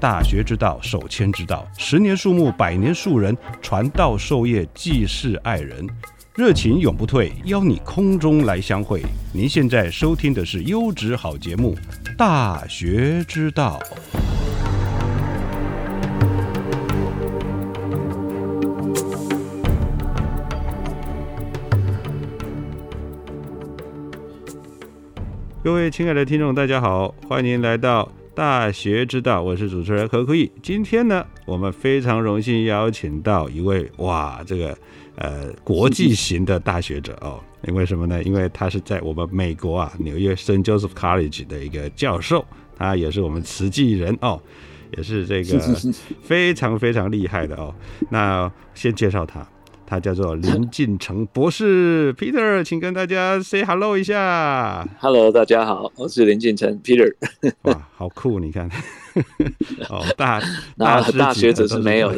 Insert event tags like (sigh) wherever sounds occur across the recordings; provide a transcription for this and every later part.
大学之道，守谦之道。十年树木，百年树人，传道授业，济世爱人，热情永不退。邀你空中来相会。您现在收听的是优质好节目《大学之道》。各位亲爱的听众，大家好，欢迎您来到。大学之道，我是主持人何可以。今天呢，我们非常荣幸邀请到一位哇，这个呃国际型的大学者哦。因为什么呢？因为他是在我们美国啊纽约圣 Joseph College 的一个教授，他也是我们慈济人哦，也是这个 (laughs) 非常非常厉害的哦。那先介绍他。他叫做林进成博士，Peter，请跟大家 say hello 一下。Hello，大家好，我是林进成 Peter。(laughs) 哇，好酷！你看，(laughs) 哦，大那大学者是没有，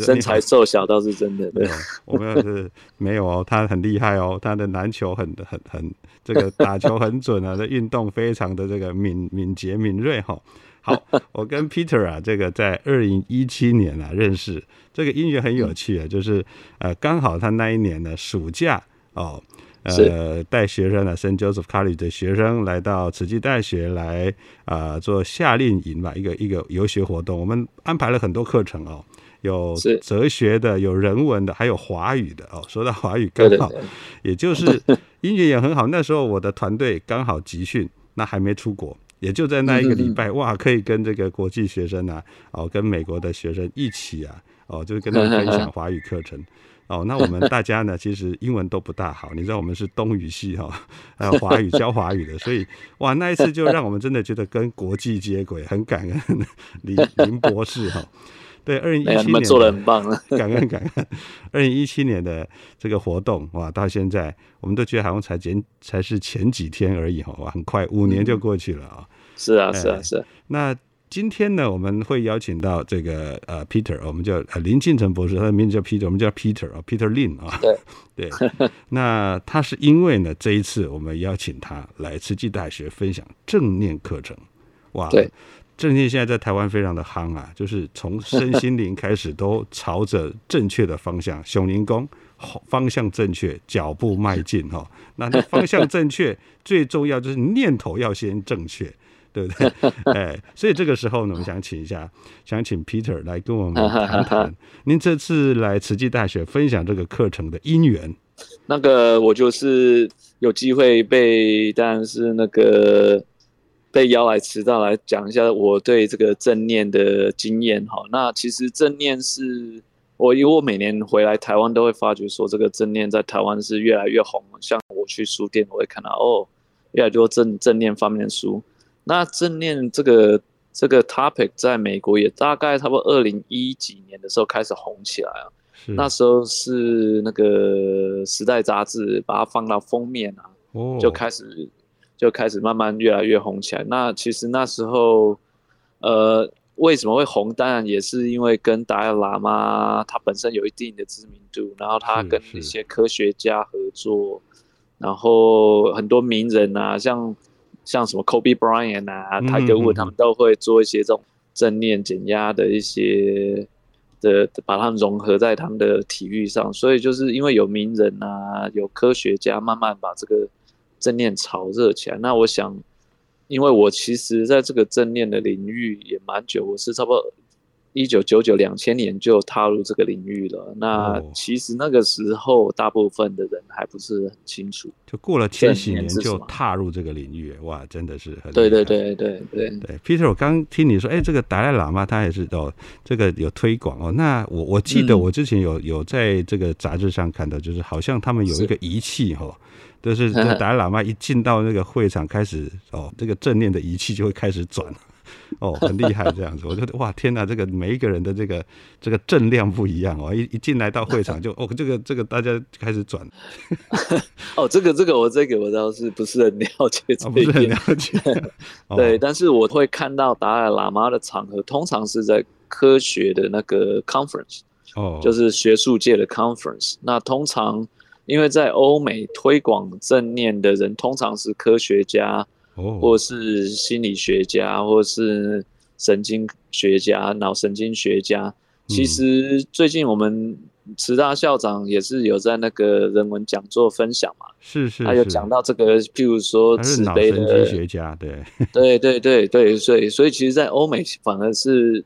身材瘦小倒是真的。对，我们是没有哦，他很厉害哦，他的篮球很很很，这个打球很准啊，这运动非常的这个敏敏捷敏锐哈。好，(laughs) 我跟 Peter 啊，这个在二零一七年啊认识，这个因缘很有趣啊，就是呃刚好他那一年呢暑假哦，呃带学生呢，Saint Joseph College 的学生来到慈济大学来啊做夏令营吧，一个一个游学活动，我们安排了很多课程哦，有哲学的，有人文的，还有华语的哦。说到华语刚好，也就是英语也很好，那时候我的团队刚好集训，那还没出国。也就在那一个礼拜，哇，可以跟这个国际学生啊，哦，跟美国的学生一起啊，哦，就是跟他们分享华语课程，哦，那我们大家呢，(laughs) 其实英文都不大好，你知道我们是东语系哈，还有华语教华语的，所以哇，那一次就让我们真的觉得跟国际接轨，很感恩林 (laughs) 林博士哈。对，二零一七年做的很棒了，(laughs) 感恩感恩。二零一七年的这个活动哇，到现在我们都觉得好像才前才是前几天而已哈，哇，很快五年就过去了啊。是啊，是啊，是。那今天呢，我们会邀请到这个呃，Peter，我们叫呃林敬成博士，他的名字叫 Peter，我们叫 Peter 啊，Peter Lin 啊。对对。那他是因为呢，这一次我们邀请他来慈济大学分享正念课程，哇。对。正念现在在台湾非常的夯啊，就是从身心灵开始都朝着正确的方向，(laughs) 熊灵功方向正确，脚步迈进哈。那方向正确，(laughs) 最重要就是念头要先正确。对不对？(laughs) 哎，所以这个时候呢，我们想请一下，想请 Peter 来跟我们谈谈，您这次来慈济大学分享这个课程的因缘。那个我就是有机会被，当然是那个被邀来迟到来讲一下我对这个正念的经验。哈，那其实正念是我因为我每年回来台湾都会发觉说，这个正念在台湾是越来越红。像我去书店，我会看到哦，越来越多正正念方面的书。那正念这个这个 topic 在美国也大概差不多二零一几年的时候开始红起来啊，那时候是那个时代杂志把它放到封面啊，就开始就开始慢慢越来越红起来。那其实那时候，呃，为什么会红？当然也是因为跟达赖喇嘛他本身有一定的知名度，然后他跟一些科学家合作，然后很多名人啊，像。像什么 Kobe Bryant 啊、泰戈尔他们都会做一些这种正念减压的一些的，把它融合在他们的体育上。所以就是因为有名人啊，有科学家慢慢把这个正念炒热起来。那我想，因为我其实在这个正念的领域也蛮久，我是差不多一九九九两千年就踏入这个领域了。那哦其实那个时候大部分的人还不是很清楚。就过了千禧年就踏入这个领域，哇，真的是很对对对对对，对，Peter，我刚听你说，哎，这个达赖喇嘛他也是哦，这个有推广哦。那我我记得嗯我之前有有在这个杂志上看到，就是好像他们有一个仪器哈、哦，就是这达赖喇嘛一进到那个会场开始哦，这个正念的仪器就会开始转。哦，很厉害，这样子，我觉得哇，天哪，这个每一个人的这个这个正量不一样哦，一一进来到会场就哦，这个这个大家开始转，(laughs) 哦，这个这个我这个我倒是不是很了解这哦，不是很。了解，哦 (laughs) 对，但是我会看到达赖喇嘛的场合，通常是在科学的那个 conference，哦，就是学术界的 conference。那通常因为在欧美推广正念的人，通常是科学家，哦，或是心理学家，或是神经学家、脑神经学家。其实最近我们慈大校长也是有在那个人文讲座分享嘛，是是，是他有讲到这个，譬如说慈悲的，学家，对。对对对对，所以所以其实，在欧美反而是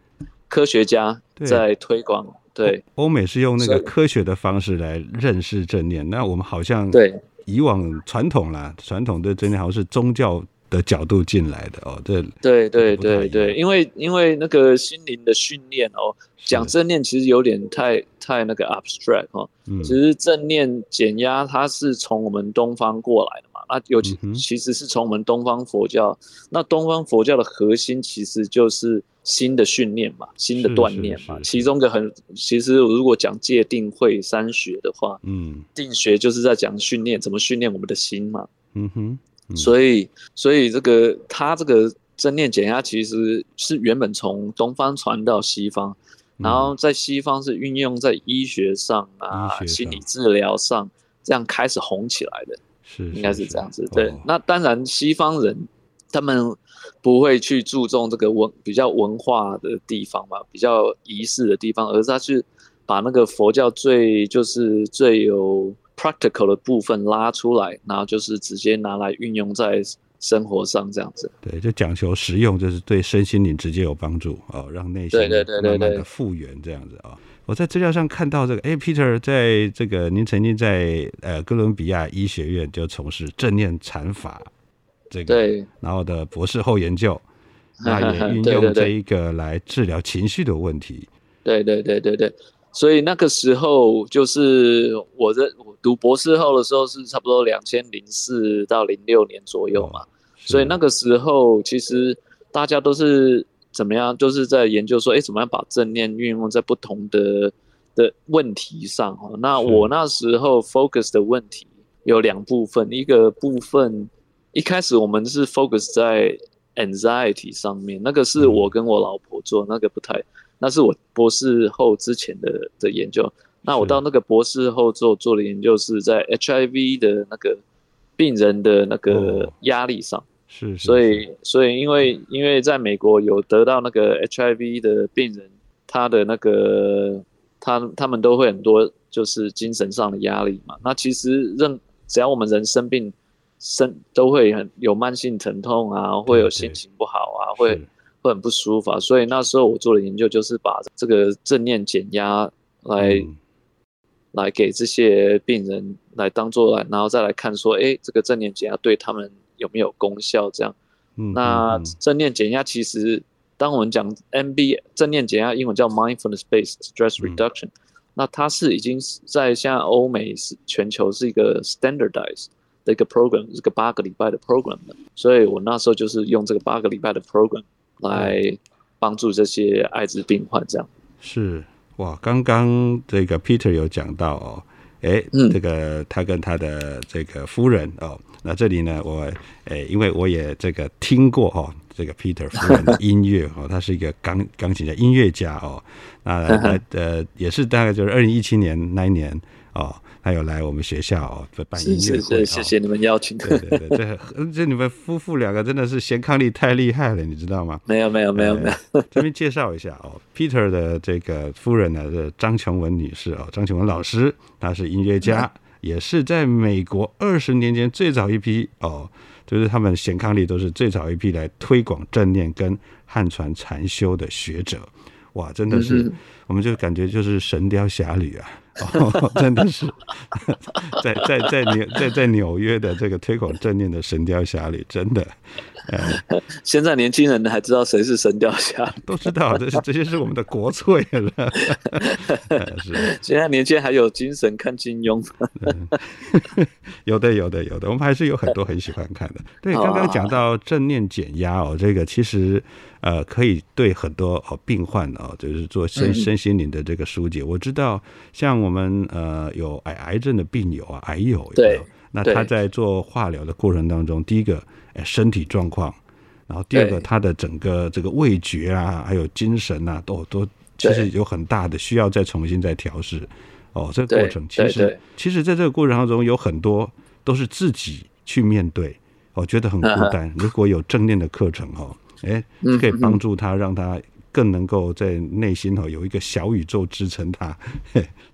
科学家在推广，对。欧美是用那个科学的方式来认识正念，那我们好像对。以往传统啦，传统对正念好像是宗教的角度进来的哦，这对对不太一样。对对，因为因为那个心灵的训练哦，讲正念其实有点太太那个 abstract 哦，嗯。其实正念减压它是从我们东方过来的嘛，那尤其其实是从我们东方佛教，那东方佛教的核心其实就是新的训练嘛，新的锻炼嘛，是其中个很，其实如果讲戒定慧三学的话，嗯。定学就是在讲训练，怎么训练我们的心嘛，嗯哼，嗯。所以所以这个它这个正念减压其实是原本从东方传到西方。然后在西方是运用在医学上啊、学上心理治疗上，这样开始红起来的，是应该是这样子。对，哦那当然西方人他们不会去注重这个文比较文化的地方嘛，比较仪式的地方，而是他去把那个佛教最就是最有 practical 的部分拉出来，然后就是直接拿来运用在生活上这样子。对，就讲求实用，就是对身心灵直接有帮助哦，让内心对对对对对慢慢的复原这样子啊、我在资料上看到这个，哎，Peter，在这个您曾经在呃哥伦比亚医学院就从事正念禅法这个，对，然后的博士后研究，(laughs) 那也运用这一个来治疗情绪的问题。对对对对对，所以那个时候就是我在我读博士后的时候是差不多两千零四到零六年左右嘛，所以那个时候其实大家都是怎么样，就是在研究说，哎，怎么样把正念运用在不同的的问题上哦。那我那时候 focus 的问题有两部分，一个部分一开始我们是 focus 在 anxiety 上面，那个是我跟我老婆做，那个不太，那是我博士后之前的的研究。那我到那个博士后之后做的研究是在 HIV 的那个病人的那个哦压力上。是，是所以，所以因为因为在美国有得到那个 HIV 的病人，他的那个他他们都会很多就是精神上的压力嘛。那其实任只要我们人生病，生都会很有慢性疼痛啊，会有心情不好啊，会会很不舒服啊。所以那时候我做的研究就是把这个正念减压来、嗯来给这些病人来当做来，然后再来看说，哎，这个正念减压对他们有没有功效？这样。嗯那正念减压其实，当我们讲 MB 正念减压，英文叫 mindfulness based stress 嗯 reduction，、那它是已经是在现在欧美是全球是一个 standardized 的一个 program，是个八个礼拜的 program 的，所以我那时候就是用这个八个礼拜的 program 来帮助这些艾滋病患这样。是哇，刚刚这个 Peter 有讲到哦，哎，嗯这个他跟他的这个夫人哦，那这里呢，我诶，因为我也这个听过哦，这个 Peter 夫人的 (laughs) 音乐哦，他是一个钢钢琴家音乐家哦，那 (laughs) 那呃也是大概就是二零一七年那一年哦，他有来我们学校哦办音乐会，是是，谢谢你们邀请。哦。对对对，这这你们夫妇两个真的是贤伉俪太厉害了，你知道吗？没有没有没有没有，呃这边介绍一下哦，Peter 的这个夫人呢是张琼文女士哦，张琼文老师，她是音乐家，也是在美国二十年前最早一批哦，就是他们显康里都是最早一批来推广正念跟汉传禅修的学者。哇，真的是，我们就感觉就是《神雕侠侣》啊。哦，(laughs) 真的是 (laughs) 在在在纽在在纽约的这个推广正念的《神雕侠侣》，真的，呃，(laughs) 现在年轻人还知道谁是神雕侠，都知道，这是这些是我们的国粹了。(laughs) 是，现在年轻人还有精神看金庸，(laughs) 有的有的有的，我们还是有很多很喜欢看的。对，刚刚讲到正念减压哦，这个其实。呃，可以对很多哦病患哦，就是做身身心灵的这个疏解。我知道，像我们呃有癌癌症的病友啊，癌友，对，那他在做化疗的过程当中，第一个哎身体状况，然后第二个他的整个这个味觉啊，还有精神啊，都都其实有很大的需要再重新再调试。哦，这个过程其实其实在这个过程当中有很多都是自己去面对，我觉得很孤单。如果有正念的课程哈。哎，可以帮助他，让他更能够在内心哈有一个小宇宙支撑他，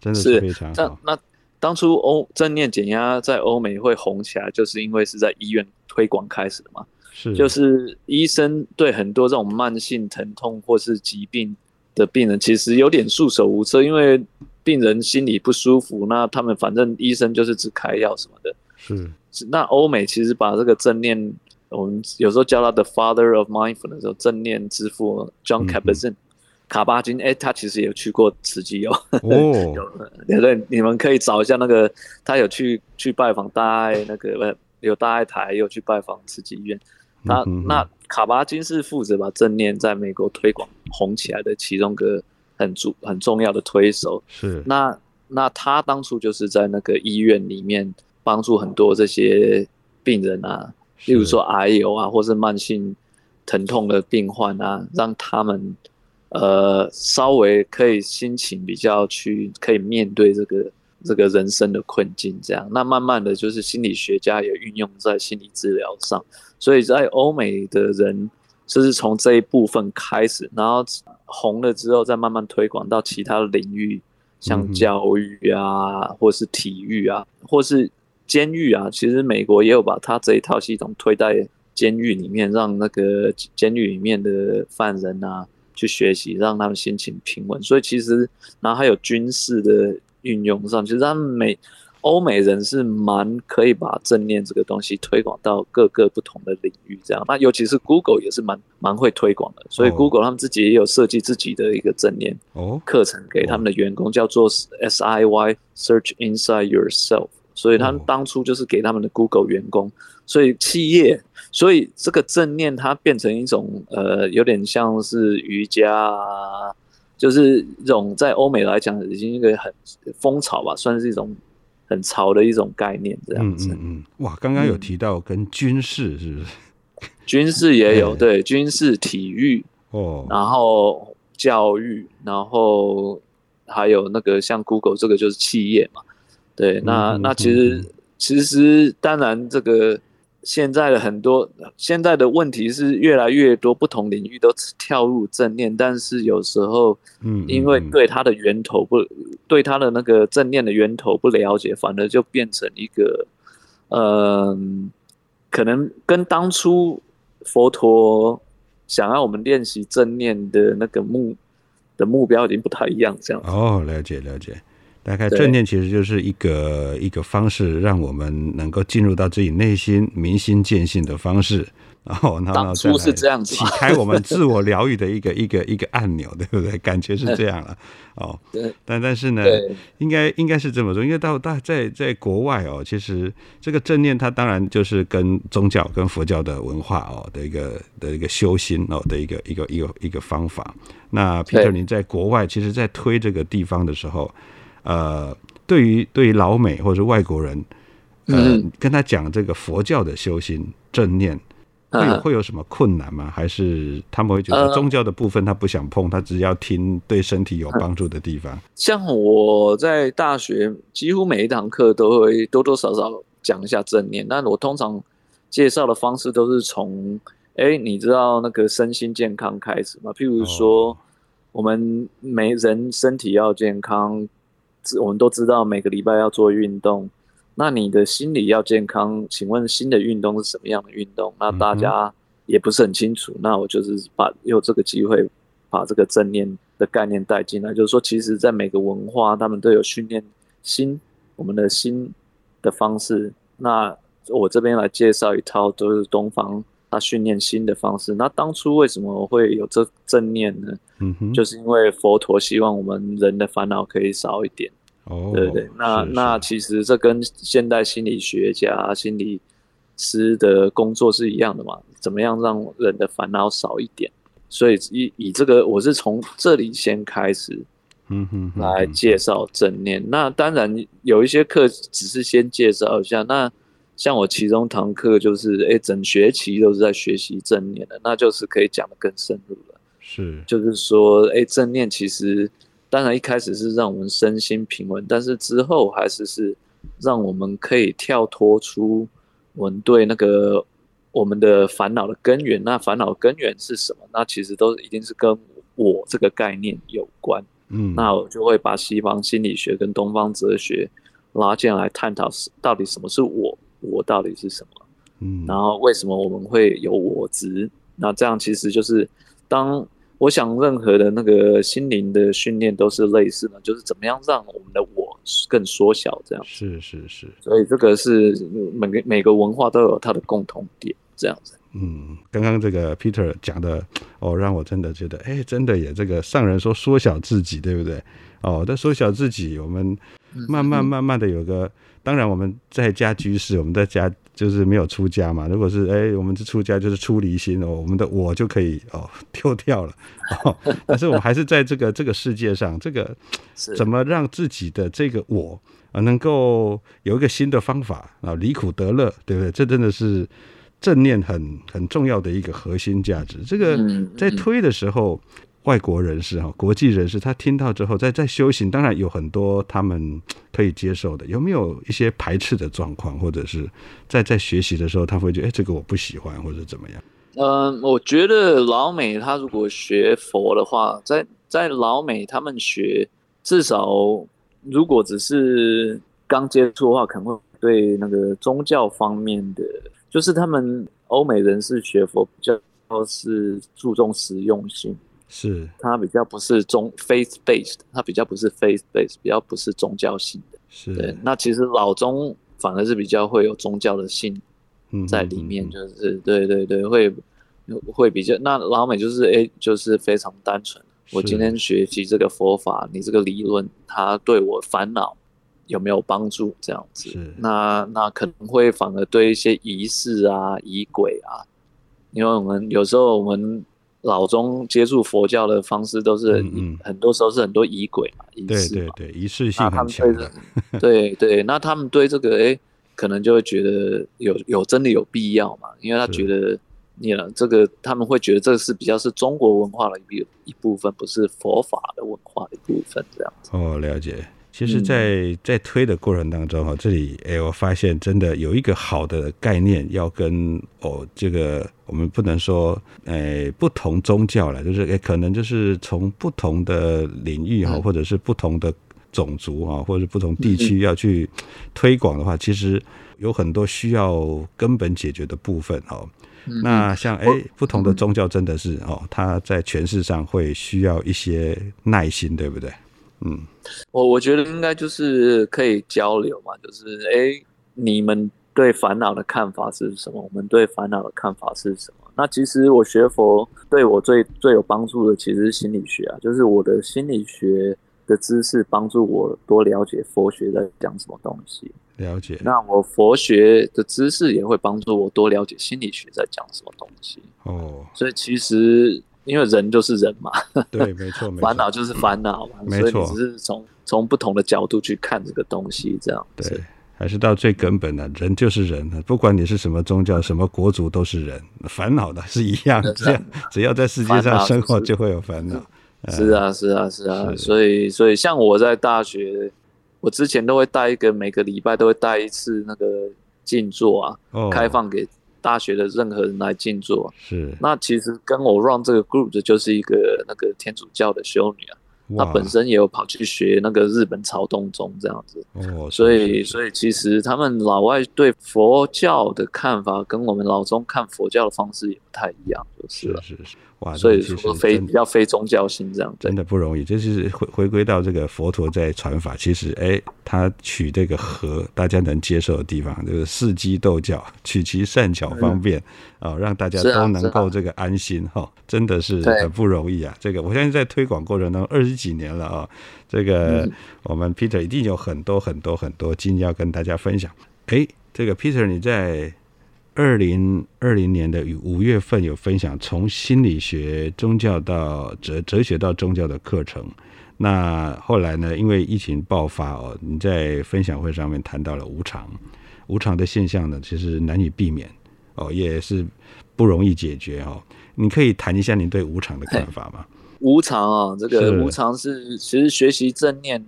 真的是非常好。那那当初欧正念减压在欧美会红起来，就是因为是在医院推广开始的嘛？是，就是医生对很多这种慢性疼痛或是疾病的病人，其实有点束手无策，因为病人心里不舒服，那他们反正医生就是只开药什么的。是，那欧美其实把这个正念。我们有时候叫他的 Father of Mindfulness 的时候，正念之父 John Kabat-Zinn 卡巴金，哎，他其实也去过慈济哦。哦，(laughs) 对对，你们可以找一下那个，他有去去拜访大爱那个，有大爱台，有去拜访慈济医院。那那卡巴金是负责把正念在美国推广红起来的其中个很主很重要的推手。是，那那他当初就是在那个医院里面帮助很多这些病人啊。例如说癌友啊，或是慢性疼痛的病患啊，让他们呃稍微可以心情比较去可以面对这个这个人生的困境，这样那慢慢的就是心理学家也运用在心理治疗上，所以在欧美的人就是从这一部分开始，然后红了之后再慢慢推广到其他的领域，像教育啊，或是体育啊，或是。监狱啊，其实美国也有把他这一套系统推在监狱里面，让那个监狱里面的犯人啊去学习，让他们心情平稳。所以其实，然后还有军事的运用上，其实他们美欧美人是蛮可以把正念这个东西推广到各个不同的领域。这样，那尤其是 Google 也是蛮蛮会推广的，所以 Google 他们自己也有设计自己的一个正念课程给他们的员工，叫做 S I Y Search Inside Yourself。所以他们当初就是给他们的 Google 员工，所以企业，所以这个正念它变成一种呃，有点像是瑜伽啊，就是这种在欧美来讲已经一个很风潮吧，算是一种很潮的一种概念这样子。嗯嗯，哇，刚刚有提到跟军事是不是？军事也有对，军事、体育哦，然后教育，然后还有那个像 Google 这个就是企业嘛。对，那那其实其实当然，这个现在的很多现在的问题是越来越多不同领域都跳入正念，但是有时候，嗯，因为对它的源头不对它的那个正念的源头不了解，反而就变成一个，嗯，可能跟当初佛陀想要我们练习正念的那个目的目标已经不太一样，这样哦，了解了解。大概正念其实就是一个一个方式，让我们能够进入到自己内心明心见性的方式，然后然后再是这样子，启开我们自我疗愈的一个 (laughs) 一个一个按钮，对不对？感觉是这样了，(laughs) 哦，但但是呢，应该应该是这么说，因为到大在在国外哦，其实这个正念它当然就是跟宗教跟佛教的文化哦的一个的一个修心哦的一个一个一个一个方法。那 Peter，你在国外其实，在推这个地方的时候。呃，对于对于老美或者是外国人，呃，跟他讲这个佛教的修行正念，会有会有什么困难吗？还是他们会觉得宗教的部分他不想碰，他只要听对身体有帮助的地方？像我在大学几乎每一堂课都会多多少少讲一下正念，但我通常介绍的方式都是从，哎，你知道那个身心健康开始吗？譬如说，我们每人身体要健康。我们都知道每个礼拜要做运动，那你的心理要健康，请问新的运动是什么样的运动？那大家也不是很清楚。那我就是把有这个机会把这个正念的概念带进来，就是说，其实，在每个文化，他们都有训练心，我们的心的方式。那我这边来介绍一套，都是东方他训练新的方式。那当初为什么会有这正念呢？嗯哼，就是因为佛陀希望我们人的烦恼可以少一点。哦，对对，那是那其实这跟现代心理学家、心理师的工作是一样的嘛？怎么样让人的烦恼少一点？所以以以这个，我是从这里先开始嗯哼哼来介绍正念。那当然有一些课只是先介绍一下。那像我其中堂课就是，哎，整学期都是在学习正念的，那就是可以讲的更深入了。是就是说，哎，正念其实当然一开始是让我们身心平稳，但是之后还是是让我们可以跳脱出我们对那个我们的烦恼的根源。那烦恼的根源是什么？那其实都一定是跟我这个概念有关。嗯，那我就会把西方心理学跟东方哲学拉进来探讨，到底什么是我，我到底是什么。嗯，然后为什么我们会有我执？那这样其实就是当我想任何的那个心灵的训练都是类似的，就是怎么样让我们的我更缩小这样。是是是，所以这个是每个每个文化都有它的共同点，这样子。嗯，刚刚这个 Peter 讲的哦，让我真的觉得，哎，真的也这个上人说缩小自己，对不对？哦，但缩小自己，我们慢慢慢慢的有个，当然我们在家居士，我们在家就是没有出家嘛。如果是哎，我们是出家，就是出离心哦，我们的我就可以哦丢掉了。(laughs) 哦，但是我们还是在这个这个世界上，这个怎么让自己的这个我啊能够有一个新的方法啊，离苦得乐，对不对？这真的是正念很很重要的一个核心价值。这个在推的时候，外国人士哈，国际人士他听到之后，在在修行，当然有很多他们可以接受的，有没有一些排斥的状况，或者是在在学习的时候，他会觉得哎，这个我不喜欢，或者怎么样？嗯，我觉得老美他如果学佛的话，在在老美他们学，至少如果只是刚接触的话，可能会对那个宗教方面的，就是他们欧美人士学佛比较是注重实用性，是它比较不是宗 faith based，他比较不是 faith based，比较不是宗教性的。对是，，那其实老宗反而是比较会有宗教的性嗯在里面，就是对对对，会会比较。那老美就是哎，就是非常单纯。我今天学习这个佛法，你这个理论，它对我烦恼有没有帮助？这样子，那那可能会反而对一些仪式啊、仪轨啊，因为我们有时候我们老中接触佛教的方式都是嗯嗯很多时候是很多仪轨嘛、仪对式嘛。对对，仪式性他很强的，(laughs) (laughs) 对对，那他们对这个哎，可能就会觉得有有真的有必要嘛？因为他觉得你了这个，他们会觉得这个是比较是中国文化的一一部分，不是佛法的文化的一部分，这样子。哦，了解。其实嗯在，在推的过程当中哈，这里哎，我发现真的有一个好的概念，要跟哦这个我们不能说哎不同宗教了，就是哎可能就是从不同的领域哈，嗯或者是不同的种族啊，或者是不同地区要去推广的话，其实有很多需要根本解决的部分哦。嗯那像哎，不同的宗教真的是哦，它在诠释上会需要一些耐心，对不对？嗯，我我觉得应该就是可以交流嘛，就是哎，你们对烦恼的看法是什么？我们对烦恼的看法是什么？那其实我学佛对我最最有帮助的其实是心理学啊，就是我的心理学的知识帮助我多了解佛学在讲什么东西。了解。那我佛学的知识也会帮助我多了解心理学在讲什么东西。哦，所以其实因为人就是人嘛，(laughs) 对，没错，没错。烦恼就是烦恼嘛，没错所以你只是从从不同的角度去看这个东西，这样对。，还是到最根本的，人就是人，不管你是什么宗教、什么国族，都是人，烦恼的是一样，这样只要在世界上生活，就会有烦恼。是啊，是啊，是啊，所以所以像我在大学，我之前都会带一个，每个礼拜都会带一次那个静坐啊，哦，开放给大学的任何人来静坐。是，那其实跟我 run 这个 group 的就是一个那个天主教的修女啊，她本身也有跑去学那个日本朝洞宗这样子，哦，所以所以其实他们老外对佛教的看法跟我们老中看佛教的方式也不太一样，就是了。是是是，哇，所以非比较非宗教性这样。真的不容易，这就是回回归到这个佛陀在传法，其实哎，他取这个和大家能接受的地方，就是四机斗教，取其善巧方便啊、让大家都能够这个安心哈、真的是很不容易啊。这个我相信在推广过程当中二十几年了啊、这个嗯我们 Peter 一定有很多很多很多经验要跟大家分享。哎，这个 Peter 你在二零二零年的五月份有分享从心理学、宗教到哲哲学到宗教的课程。那后来呢？因为疫情爆发哦，你在分享会上面谈到了无常，无常的现象呢，其实难以避免哦，也是不容易解决哦。你可以谈一下您对无常的看法吗？无常啊，这个无常是其实学习正念，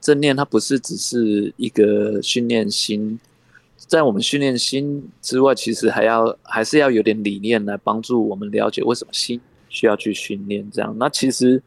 正念它不是只是一个训练心，在我们训练心之外，其实还要还是要有点理念来帮助我们了解为什么心需要去训练。这样，那其实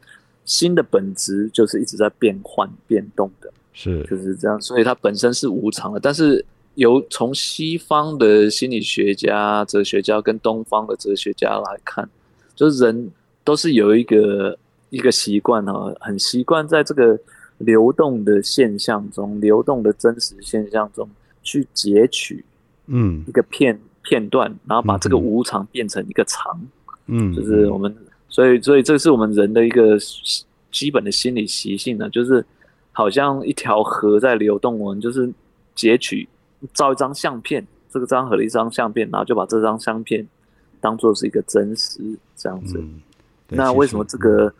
心的本质就是一直在变换、变动的。是就是这样，所以它本身是无常的。但是由从西方的心理学家、哲学家跟东方的哲学家来看，就是人都是有一个一个习惯哈，很习惯在这个流动的现象中、流动的真实现象中去截取嗯一个片片段，然后把这个无常变成一个常。嗯，就是我们，所以所以这是我们人的一个基基本的心理习性呢，就是好像一条河在流动，我们就是截取照一张相片，这个张河的一张相片，然后就把这张相片当做是一个真实这样子。那为什么这个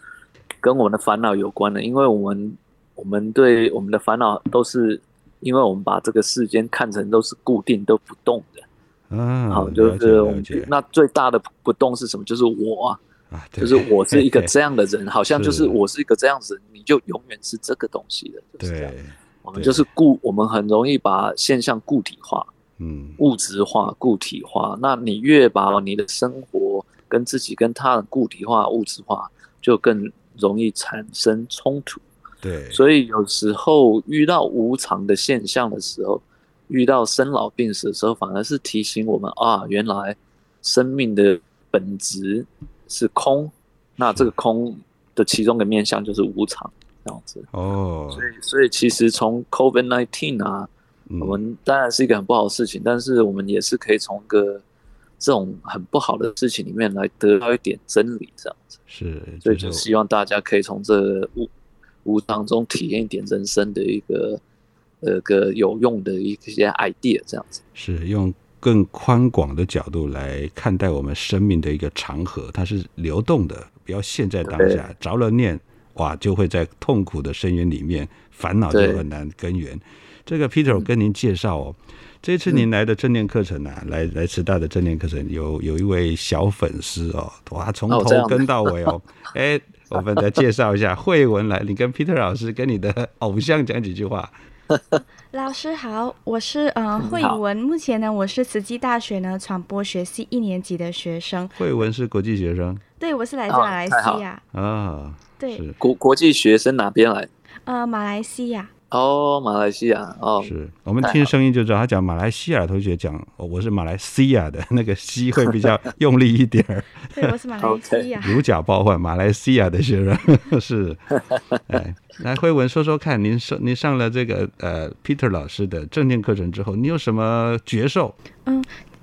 跟我们的烦恼有关呢？因为我们我们对我们的烦恼都是因为我们把这个世间看成都是固定都不动的。啊，好，就是我们那最大的不动是什么？就是我啊。啊，就是我是一个 (laughs) 这样的人，好像就是是我是一个这样子的人，你就永远是这个东西的，就是这样。对，我们就是固，我们很容易把现象固体化、嗯物质化、固体化。那你越把你的生活跟自己、跟他人固体化、物质化，就更容易产生冲突。对，所以有时候遇到无常的现象的时候，遇到生老病死的时候，反而是提醒我们啊，原来生命的本质是空。那这个空的其中的面向就是无常，这样子。哦，所以，所以其实从 COVID nineteen 啊，嗯我们当然是一个很不好的事情，但是我们也是可以从一个这种很不好的事情里面来得到一点真理，这样子。是，所以就希望大家可以从这无无当中体验一点人生的一个呃个有用的一些 idea，这样子。是用更宽广的角度来看待我们生命的一个长河，它是流动的，不要陷在当下，着了念，哇，就会在痛苦的深渊里面，烦恼就对很难根源。这个 Peter，跟您介绍哦，这次您来的正念课程啊，来来慈大的正念课程，有有一位小粉丝哦，哇，从头跟到尾哦，(laughs) 哎、我们来介绍一下慧文来，你跟 Peter 老师跟你的偶像讲几句话。(laughs) 老师好，我是呃慧文，目前呢我是慈济大学呢传播学系一年级的学生，慧文是国际学生？对我是来自哦马来西亚，啊，对，是。国国际学生哪边来？呃马来西亚，哦，马来西亚哦，是我们听声音就知道，他讲马来西亚同学讲，哦，我是马来西亚的，(laughs) 那个西会比较用力一点儿，(laughs) 对我是马来西亚。如假包换，马来西亚的学生 (laughs) 是。哎，来慧文说说看，您上您上了这个呃 Peter 老师的正念课程之后，你有什么觉受？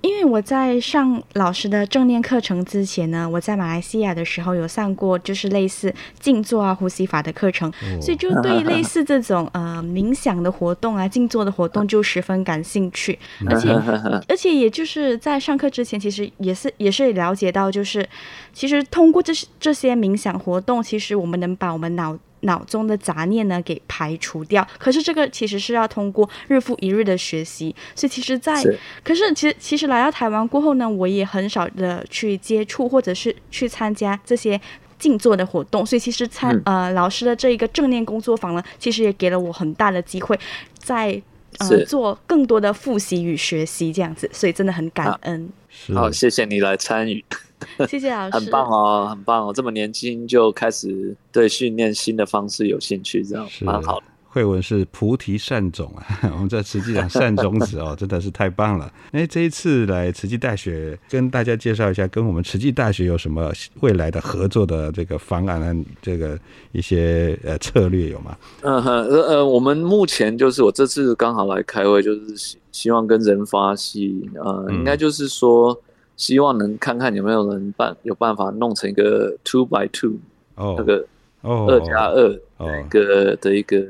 因为我在上老师的正念课程之前呢，我在马来西亚的时候有上过就是类似静坐啊、呼吸法的课程，哦。所以就对类似这种呃冥想的活动啊、静坐的活动就十分感兴趣，而且 (laughs) 而且也就是在上课之前，其实也是也是了解到，就是其实通过这些这些冥想活动，其实我们能把我们脑脑中的杂念呢给排除掉。可是这个其实是要通过日复一日的学习，所以其实在，是。可是其实其实来到台湾过后呢，我也很少的去接触或者是去参加这些。静坐的活动，所以其实参、嗯。呃老师的这一个正念工作坊呢，其实也给了我很大的机会，在呃做更多的复习与学习这样子，所以真的很感恩，好，谢谢你来参与，(laughs) 谢谢老师，很棒哦，很棒哦，这么年轻就开始对训练新的方式有兴趣，这样蛮好的。慧文是菩提善种啊，(laughs) 我们在慈济讲善种子哦，真的是太棒了。哎，这一次来慈济大学，跟大家介绍一下，跟我们慈济大学有什么未来的合作的这个方案啊这个一些呃策略有吗？嗯哼，呃呃，我们目前就是我这次刚好来开会，就是希希望跟人发系，呃，应该就是说希望能看看有没有人办有办法弄成一个 two by two 哦，那个。哦，二加二一个的一个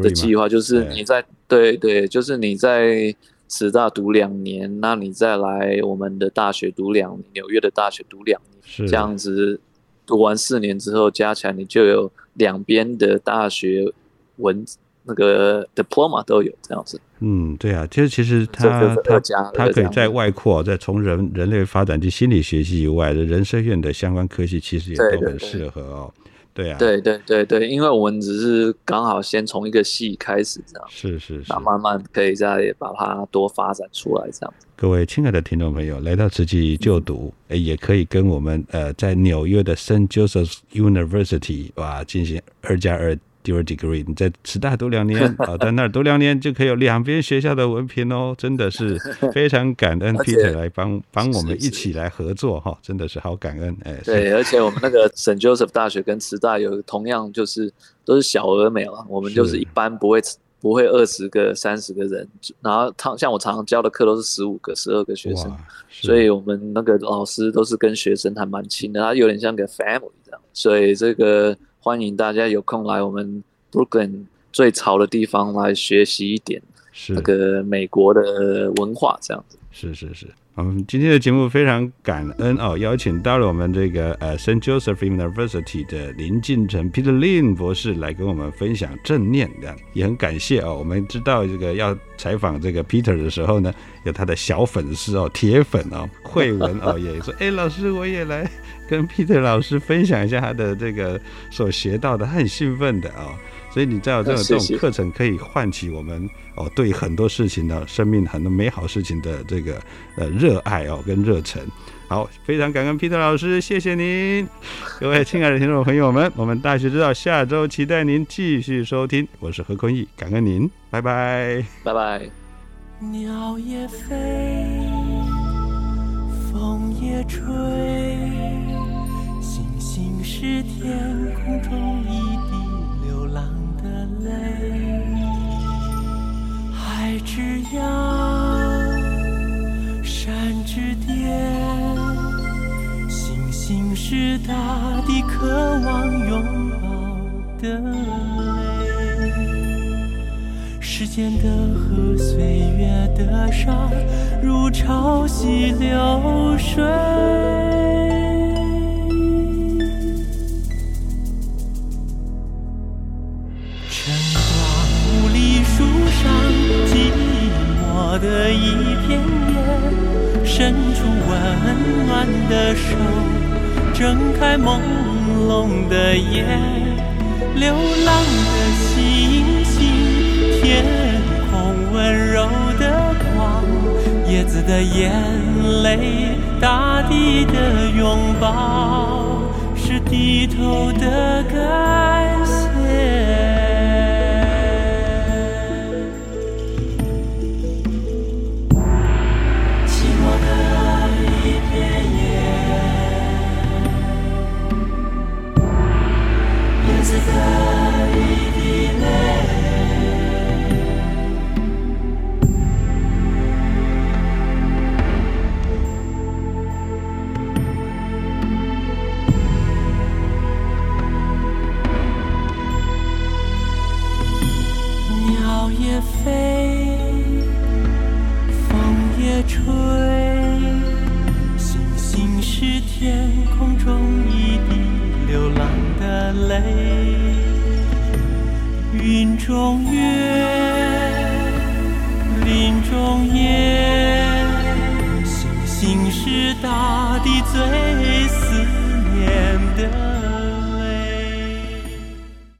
的计划，就是你在对对，就是你在师大读两年，那你再来我们的大学读两年，纽约的大学读两年，这样子读完四年之后，加起来你就有两边的大学文那个 diploma 都有这样子。嗯，对啊，其实其实他他他可以在外扩，在从人人类发展及心理学系以外的人生院的相关科系，其实也都很适合哦。对啊，对对对对，因为我们只是刚好先从一个系开始这样，是是是，那慢慢可以再把它多发展出来这样。各位亲爱的听众朋友，来到慈济就读，哎，也可以跟我们呃在纽约的 Saint Joseph's University 哇进行二加二。Dual degree，你在师大读两年 (laughs) 啊，在那儿读两年就可以有两边学校的文凭哦，真的是 (laughs) 非常感恩 Peter 来帮帮我们一起来合作哈，真的是好感恩哎。对，而且我们那个 (laughs) Saint Joseph 大学跟师大有同样就是都是小而美了，我们就是一般不会不会二十个三十个人，然后他像我常常教的课都是十五个十二个学生，所以我们那个老师都是跟学生还蛮亲的，他有点像个 family 这样，所以这个。欢迎大家有空来我们 Brooklyn 最潮的地方来学习一点那个美国的文化，这样子。是是是，我们今天的节目非常感恩哦，邀请到了我们这个呃 Saint Joseph University 的林进成 Peter Lin 博士来跟我们分享正念的，也很感谢哦。我们知道这个要采访这个 Peter 的时候呢，有他的小粉丝哦，铁粉哦，慧文哦 (laughs) 也说，哎，老师我也来。跟 Peter 老师分享一下他的这个所学到的，他很兴奋的啊，所以你知道这种这种课程可以唤起我们哦对很多事情的生命很多美好事情的这个呃热爱哦跟热忱。好，非常感恩 Peter 老师，谢谢您，(laughs) 各位亲爱的听众朋友们，我们大学之道下周期待您继续收听，我是何坤义，感恩您，拜拜，拜拜。鸟也飞，风也吹。星星是天空中一海之涯，山之巅，星星是大地渴望拥抱的泪。时间的河，岁月的沙，如潮汐流水。出温暖的手，睁开朦胧的眼，流浪的星星，天空温柔的光，叶子的眼泪，大地的拥抱，是低头的感